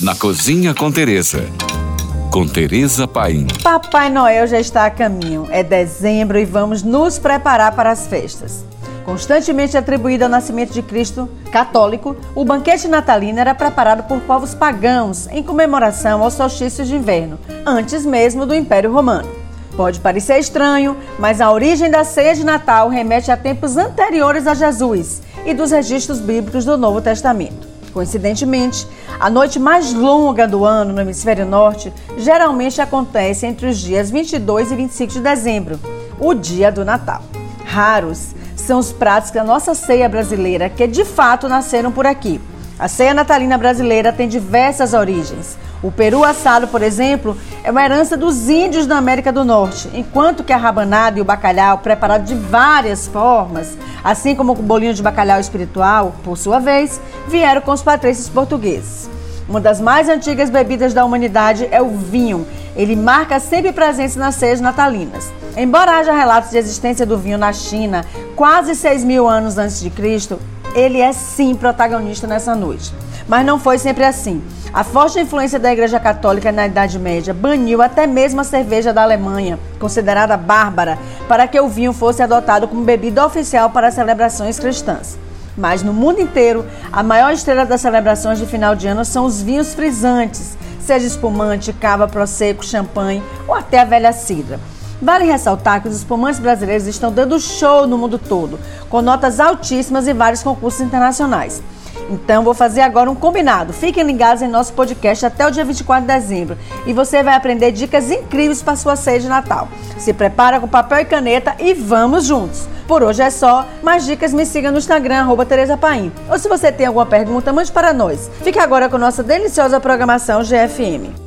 na Cozinha com Teresa. Com Teresa Paim. Papai Noel já está a caminho. É dezembro e vamos nos preparar para as festas. Constantemente atribuído ao nascimento de Cristo católico, o banquete natalino era preparado por povos pagãos em comemoração aos solstícios de inverno, antes mesmo do Império Romano. Pode parecer estranho, mas a origem da ceia de Natal remete a tempos anteriores a Jesus e dos registros bíblicos do Novo Testamento. Coincidentemente, a noite mais longa do ano no hemisfério norte geralmente acontece entre os dias 22 e 25 de dezembro, o dia do Natal. Raros são os pratos da nossa ceia brasileira que de fato nasceram por aqui. A ceia natalina brasileira tem diversas origens. O peru assado, por exemplo, é uma herança dos índios da América do Norte, enquanto que a rabanada e o bacalhau, preparado de várias formas, assim como o bolinho de bacalhau espiritual, por sua vez, vieram com os patrícios portugueses. Uma das mais antigas bebidas da humanidade é o vinho. Ele marca sempre presença nas ceias natalinas. Embora haja relatos de existência do vinho na China quase 6 mil anos antes de Cristo, ele é sim protagonista nessa noite. Mas não foi sempre assim. A forte influência da Igreja Católica na Idade Média baniu até mesmo a cerveja da Alemanha, considerada bárbara, para que o vinho fosse adotado como bebida oficial para celebrações cristãs. Mas no mundo inteiro, a maior estrela das celebrações de final de ano são os vinhos frisantes, seja espumante, cava, prosecco, champanhe ou até a velha cidra. Vale ressaltar que os espumantes brasileiros estão dando show no mundo todo, com notas altíssimas em vários concursos internacionais. Então vou fazer agora um combinado. Fiquem ligados em nosso podcast até o dia 24 de dezembro e você vai aprender dicas incríveis para sua ceia de Natal. Se prepara com papel e caneta e vamos juntos. Por hoje é só. Mais dicas me siga no Instagram, Tereza Paim. Ou se você tem alguma pergunta, mande para nós. Fique agora com nossa deliciosa programação GFM.